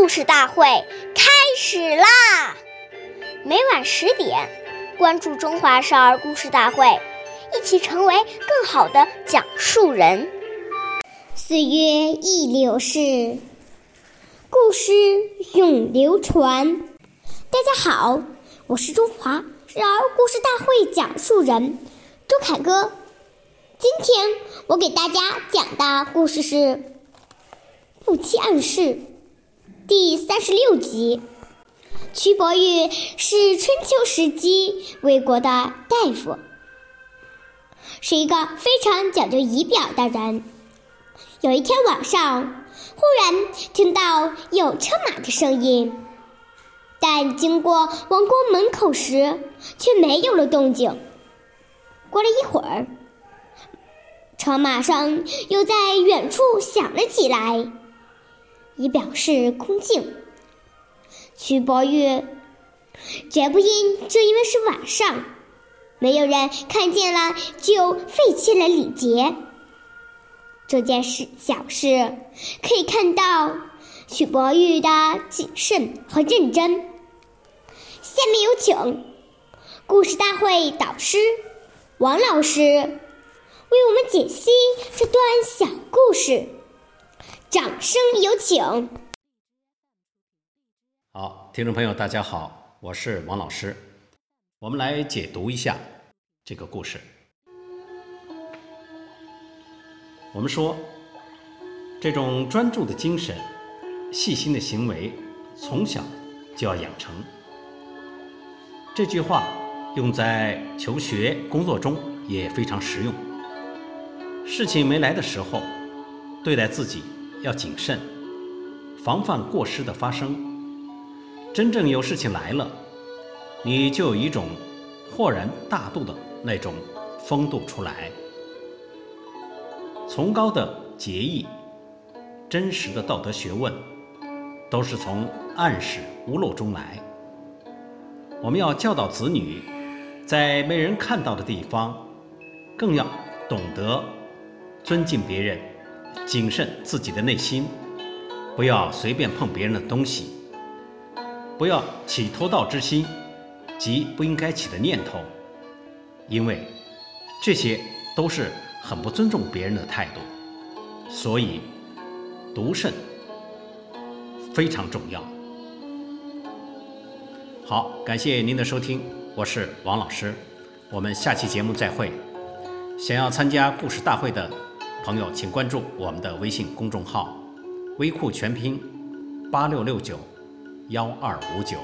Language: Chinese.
故事大会开始啦！每晚十点，关注《中华少儿故事大会》，一起成为更好的讲述人。岁月易流逝，故事永流传。大家好，我是中华少儿故事大会讲述人周凯歌。今天我给大家讲的故事是《不期暗示》第三十六集。瞿伯玉是春秋时期魏国的大夫，是一个非常讲究仪表的人。有一天晚上，忽然听到有车马的声音，但经过王宫门口时，却没有了动静。过了一会儿，车马声又在远处响了起来，以表示空静。瞿伯玉绝不因就因为是晚上，没有人看见了就废弃了礼节。这件事小事可以看到许博玉的谨慎和认真。下面有请故事大会导师王老师。为我们解析这段小故事，掌声有请。好，听众朋友，大家好，我是王老师。我们来解读一下这个故事。我们说，这种专注的精神、细心的行为，从小就要养成。这句话用在求学、工作中也非常实用。事情没来的时候，对待自己要谨慎，防范过失的发生。真正有事情来了，你就有一种豁然大度的那种风度出来。崇高的节义、真实的道德学问，都是从暗室屋漏中来。我们要教导子女，在没人看到的地方，更要懂得。尊敬别人，谨慎自己的内心，不要随便碰别人的东西，不要起偷盗之心及不应该起的念头，因为这些都是很不尊重别人的态度。所以，独慎非常重要。好，感谢您的收听，我是王老师，我们下期节目再会。想要参加故事大会的。朋友，请关注我们的微信公众号“微库全拼八六六九幺二五九”。